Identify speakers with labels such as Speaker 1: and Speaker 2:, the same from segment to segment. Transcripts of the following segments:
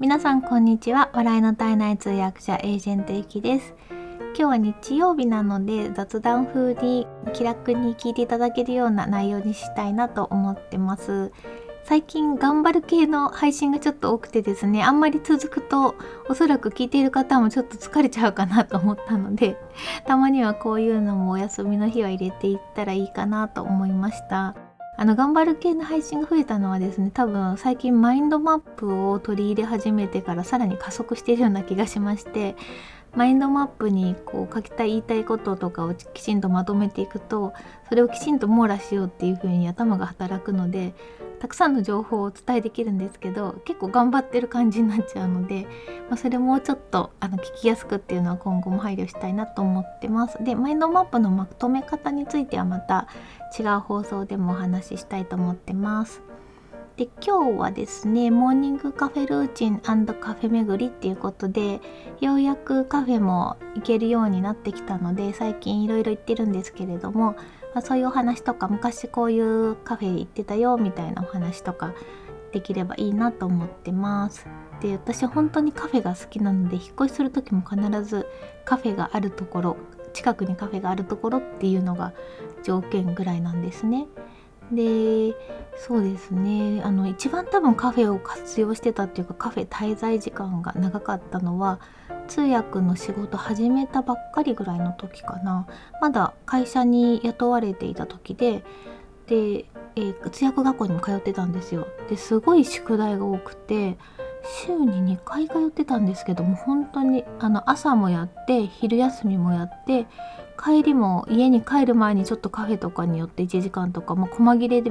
Speaker 1: 皆さんこんにちは。笑いの体内通訳者エージェントゆきです。今日は日曜日なので雑談風に気楽に聞いていただけるような内容にしたいなと思ってます。最近頑張る系の配信がちょっと多くてですねあんまり続くとおそらく聞いている方もちょっと疲れちゃうかなと思ったので たまにはこういうのもお休みの日は入れていったらいいかなと思いました。あの頑張る系の配信が増えたのはですね多分最近マインドマップを取り入れ始めてからさらに加速しているような気がしましてマインドマップにこう書きたい言いたいこととかをきちんとまとめていくとそれをきちんと網羅しようっていう風に頭が働くのでたくさんの情報をお伝えできるんですけど結構頑張ってる感じになっちゃうので、まあ、それもうちょっとあの聞きやすくっていうのは今後も配慮したいなと思ってます。でマインドマップのまとめ方についてはまた違う放送でもお話ししたいと思ってます。で今日はですねモーニングカフェルーチンカフェ巡りっていうことでようやくカフェも行けるようになってきたので最近いろいろ行ってるんですけれどもまあ、そういうお話とか昔こういうカフェ行ってたよみたいなお話とかできればいいなと思ってます。で私本当にカフェが好きなので引っ越しする時も必ずカフェがあるところ近くにカフェがあるところっていうのが条件ぐらいなんですね。でそうですね。あの一番多分カフェを活用してたっていうかカフェ滞在時間が長かったのは通訳の仕事始めたばっかりぐらいの時かな。まだ会社に雇われていた時でで、えー、通訳学校にも通ってたんですよ。ですごい宿題が多くて週に2回通ってたんですけども本当にあの朝もやって昼休みもやって帰りも家に帰る前にちょっとカフェとかによって1時間とか、まあ、細切れで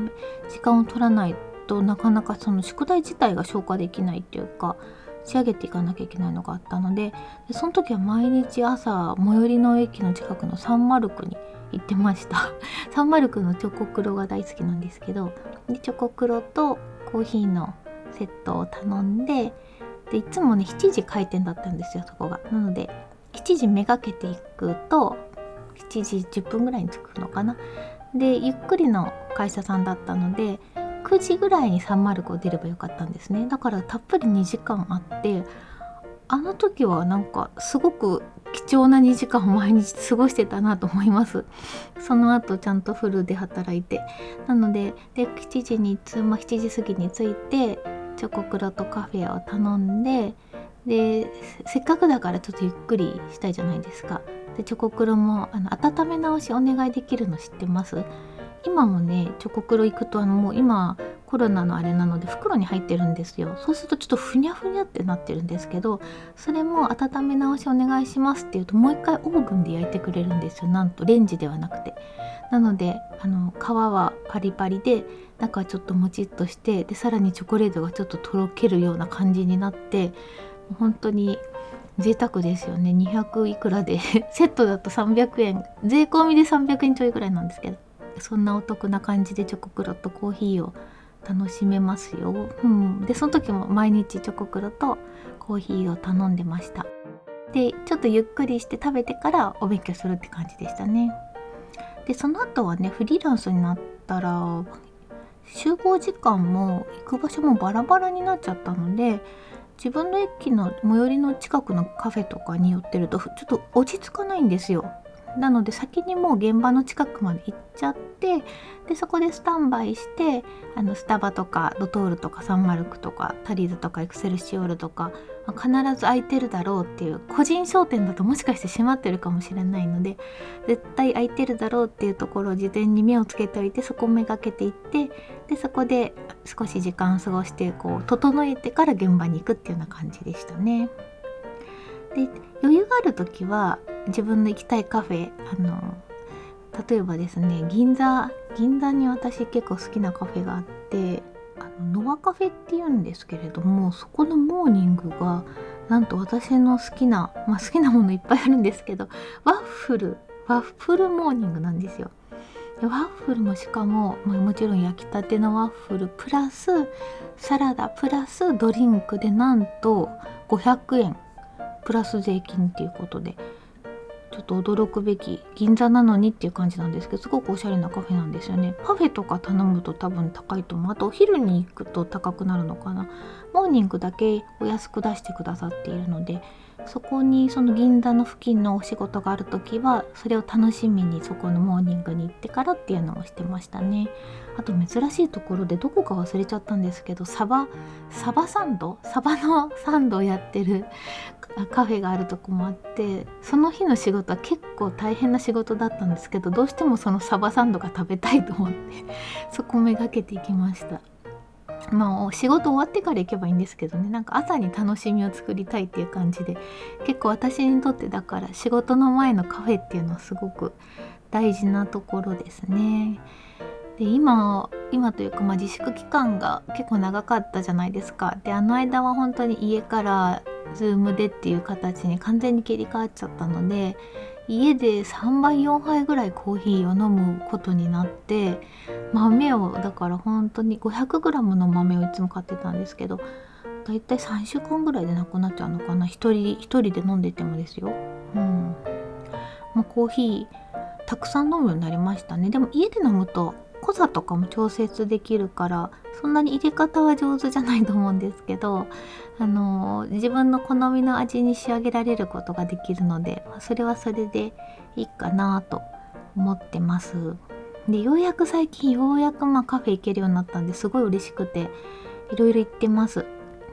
Speaker 1: 時間を取らないとなかなかその宿題自体が消化できないっていうか仕上げていかなきゃいけないのがあったのででその時は毎日朝最寄りの駅の近くのサンマルクに行ってました。サンマルクのチョコクロが大好きなんですけどでチョコクロとコーヒーのセットを頼んででいつもね7時開店だったんですよそこが。なので7時めがけていくと7時10分ぐらいに着くのかな。でゆっくりの会社さんだったので9時ぐらいに305出ればよかったんですね。だからたっぷり2時間あってあの時はなんかすごく貴重な2時間を毎日過ごしてたなと思います。その後ちゃんとフルで働いて。なのでで7時にまあ、7時過ぎに着いてチョコクロとカフェを頼んででせっかくだからちょっとゆっくりしたいじゃないですか。でチョコクロもあの温め直しお願いできるの知ってます？今もねチョコクロ行くとあのもう今コロナのあれなので袋に入ってるんですよ。そうするとちょっとふにゃふにゃってなってるんですけどそれも温め直しお願いしますって言うともう一回オーブンで焼いてくれるんですよ。なんとレンジではなくて。なのであの皮はパリパリで中はちょっともちっとしてでさらにチョコレートがちょっととろけるような感じになって本当に贅沢ですよね。200いくらで。セットだと300円。税込みで300円ちょいぐらいなんですけど。そんなお得な感じでチョコクロとコーヒーを楽しめますよ、うん、でその時も毎日チョコクロとコーヒーを頼んでました。でちょっとゆっくりして食べてからお勉強するって感じでしたね。でその後はねフリーランスになったら集合時間も行く場所もバラバラになっちゃったので自分の駅の最寄りの近くのカフェとかに寄ってるとちょっと落ち着かないんですよ。なので先にもう現場の近くまで行っちゃってでそこでスタンバイしてあのスタバとかドトールとかサンマルクとかタリーズとかエクセルシオールとか、ま、必ず空いてるだろうっていう個人商店だともしかして閉まってるかもしれないので絶対空いてるだろうっていうところを事前に目をつけておいてそこをめがけていってでそこで少し時間を過ごしてこう整えてから現場に行くっていうような感じでしたね。で余裕がある時は自分の行きたいカフェあの例えばですね銀座銀座に私結構好きなカフェがあってあのノアカフェっていうんですけれどもそこのモーニングがなんと私の好きな、まあ、好きなものいっぱいあるんですけどワッフルワッフルモーニングなんですよ。ワッフルもしかも、まあ、もちろん焼きたてのワッフルプラスサラダプラスドリンクでなんと500円プラス税金っていうことでちょっと驚くべき銀座なのにっていう感じなんですけどすごくおしゃれなカフェなんですよね。パフェとか頼むと多分高いと思う。あとお昼に行くと高くなるのかな。モーニングだけお安く出してくださっているのでそこにその銀座の付近のお仕事がある時はそれを楽しみにそこのモーニングに行ってからっていうのもしてましたね。あと珍しいところでどこか忘れちゃったんですけどサバサバサンド？サバのサンドをやってるカフェがあるとこもあってその日の仕事は結構大変な仕事だったんですけどどうしてもそのサバサンドが食べたいと思ってそこをめがけていきました。まあ仕事終わってから行けばいいんですけどねなんか朝に楽しみを作りたいっていう感じで結構私にとってだから仕事の前のカフェっていうのはすごく大事なところですね。で今今というか、まあ、自粛期間が結構長かったじゃないですか。であの間は本当に家から Zoom でっていう形に完全に切り替わっちゃったので家で3杯4杯ぐらいコーヒーを飲むことになって豆をだから本当に 500g の豆をいつも買ってたんですけどだいたい3週間ぐらいでなくなっちゃうのかな。1人1人で飲んでてもですよ。うん。まあ、コーヒーたくさん飲むようになりましたね。でも家で飲むと濃さとかも調節できるからそんなに入れ方は上手じゃないと思うんですけどあの自分の好みの味に仕上げられることができるのでそれはそれでいいかなと思ってます。でようやく最近ようやくまあカフェ行けるようになったんですごい嬉しくていろいろ行ってます。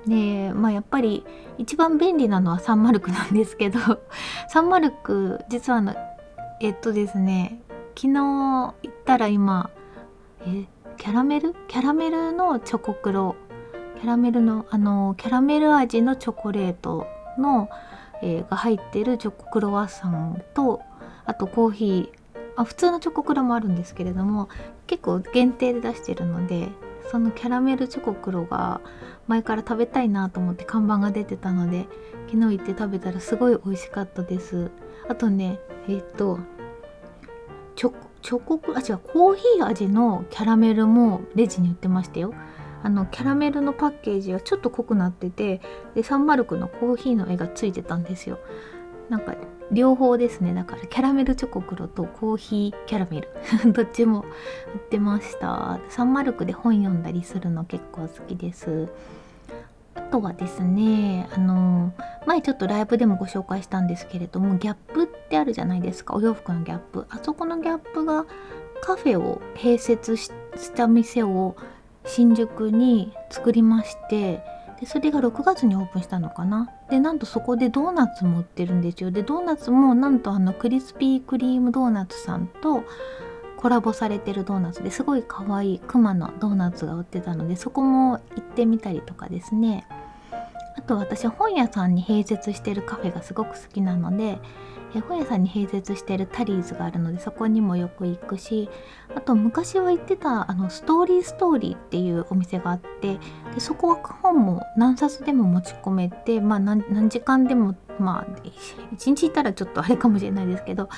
Speaker 1: でまあやっぱり一番便利なのはサンマルクなんですけど サンマルク実はあのえっとですね昨日行ったら今えキャラメル？キャラメルのチョコクロ。キャラメルのあのキャラメル味のチョコレートの、えー、が入ってるチョコクロワッサンとあとコーヒー。あ普通のチョコクロもあるんですけれども結構限定で出してるのでそのキャラメルチョコクロが前から食べたいなと思って看板が出てたので昨日行って食べたらすごい美味しかったです。あとねえっ、とチョコチョコあ違うコーヒー味のキャラメルもレジに売ってましたよ。あのキャラメルのパッケージはちょっと濃くなっててでサンマルクのコーヒーの絵がついてたんですよ。なんか両方ですね。だからキャラメルチョコクロとコーヒーキャラメル。どっちも売ってました。サンマルクで本読んだりするの結構好きです。あとはですねあの前ちょっとライブでもご紹介したんですけれどもギャップっってあるじゃないですか。お洋服のギャップ。あそこのギャップがカフェを併設した店を新宿に作りましてでそれが6月にオープンしたのかな。でなんとそこでドーナツも売ってるんですよ。でドーナツもなんとあのクリスピークリームドーナツさんとコラボされてるドーナツですごい可愛いクマのドーナツが売ってたのでそこも行ってみたりとかですね。あと私本屋さんに併設してるカフェがすごく好きなのでえ本屋さんに併設してるタリーズがあるのでそこにもよく行くしあと昔は行ってたあのストーリーストーリーっていうお店があってでそこは本も何冊でも持ち込めて、まあ何、何時間でもまあ一日いたらちょっとあれかもしれないですけど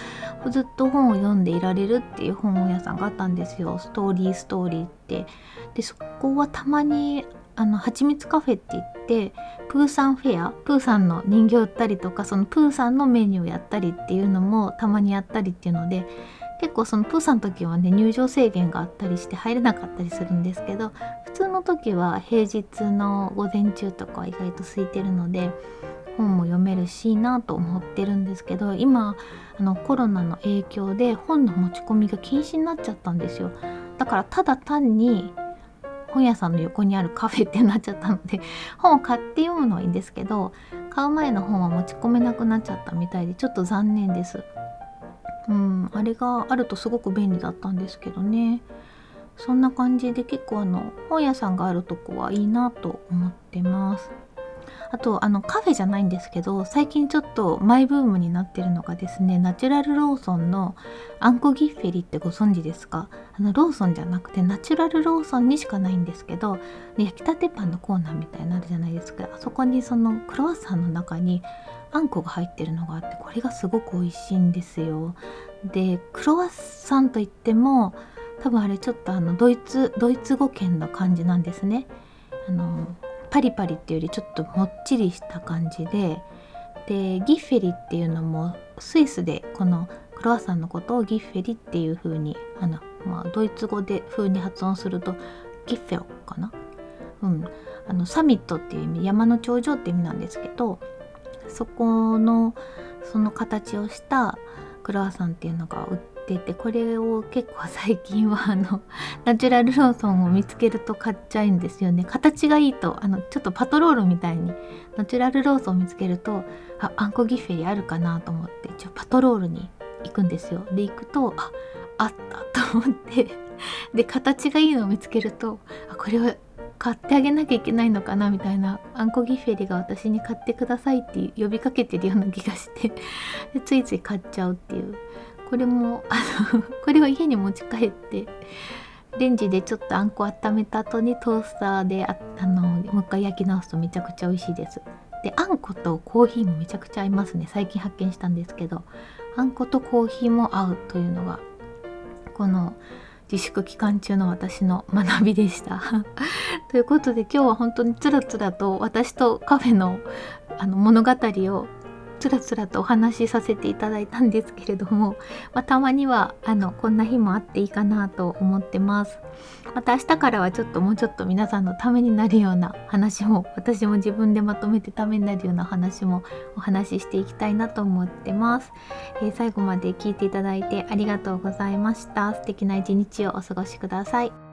Speaker 1: ずっと本を読んでいられるっていう本屋さんがあったんですよストーリーストーリーって。でそこはたまにあの蜂蜜カフェって言ってプーさんフェアプーさんの人形売ったりとかそのプーさんのメニューやったりっていうのもたまにやったりっていうので結構そのプーさんの時はね入場制限があったりして入れなかったりするんですけど普通の時は平日の午前中とかは意外と空いてるので本も読めるしなと思ってるんですけど今あのコロナの影響で本の持ち込みが禁止になっちゃったんですよ。だからただ単に本屋さんの横にあるカフェってなっちゃったので 本を買って読むのはいいんですけど買う前の本は持ち込めなくなっちゃったみたいでちょっと残念です。うん、あれがあるとすごく便利だったんですけどね。そんな感じで結構あの本屋さんがあるとこはいいなと思ってます。あとあのカフェじゃないんですけど最近ちょっとマイブームになってるのがですねナチュラルローソンのあんこギッフェリってご存知ですか？あのローソンじゃなくてナチュラルローソンにしかないんですけど焼きたてパンのコーナーみたいになるじゃないですか。あそこにそのクロワッサンの中にあんこが入ってるのがあってこれがすごく美味しいんですよ。でクロワッサンといっても多分あれちょっとあのドイツドイツ語圏の感じなんですね。あのパリパリっていうよりちょっともっちりした感じででギッフェリっていうのもスイスでこのクロワッサンのことをギッフェリっていう風にあの、まあ、ドイツ語で風に発音するとギッフェロかな、うん、あのサミットっていう意味山の頂上って意味なんですけどそこのその形をしたクロワッサンっていうのが売っていててこれを結構最近はあの ナチュラルローソンを見つけると買っちゃうんですよね。形がいいとあのちょっとパトロールみたいにナチュラルローソンを見つけるとああんこギフェリあるかなと思ってちょパトロールに行くんですよ。で行くとああったと思って。で形がいいのを見つけるとあこれは買ってあげなきゃいけないのかなみたいなあんこギフェリが私に買ってくださいって呼びかけてるような気がして。ついつい買っちゃうっていう。これもあのこれを家に持ち帰ってレンジでちょっとあんこ温めた後にトースターでああのもう一回焼き直すとめちゃくちゃ美味しいです。であんことコーヒーもめちゃくちゃ合いますね。最近発見したんですけどあんことコーヒーも合うというのがこの自粛期間中の私の学びでした。ということで今日は本当につらつらと私とカフェのあの物語をつらつらとお話しさせていただいたんですけれども、まあ、たまにはあのこんな日もあっていいかなと思ってます。また明日からはちょっともうちょっと皆さんのためになるような話も私も自分でまとめてためになるような話もお話ししていきたいなと思ってます、えー、最後まで聞いていただいてありがとうございました。素敵な一日をお過ごしください。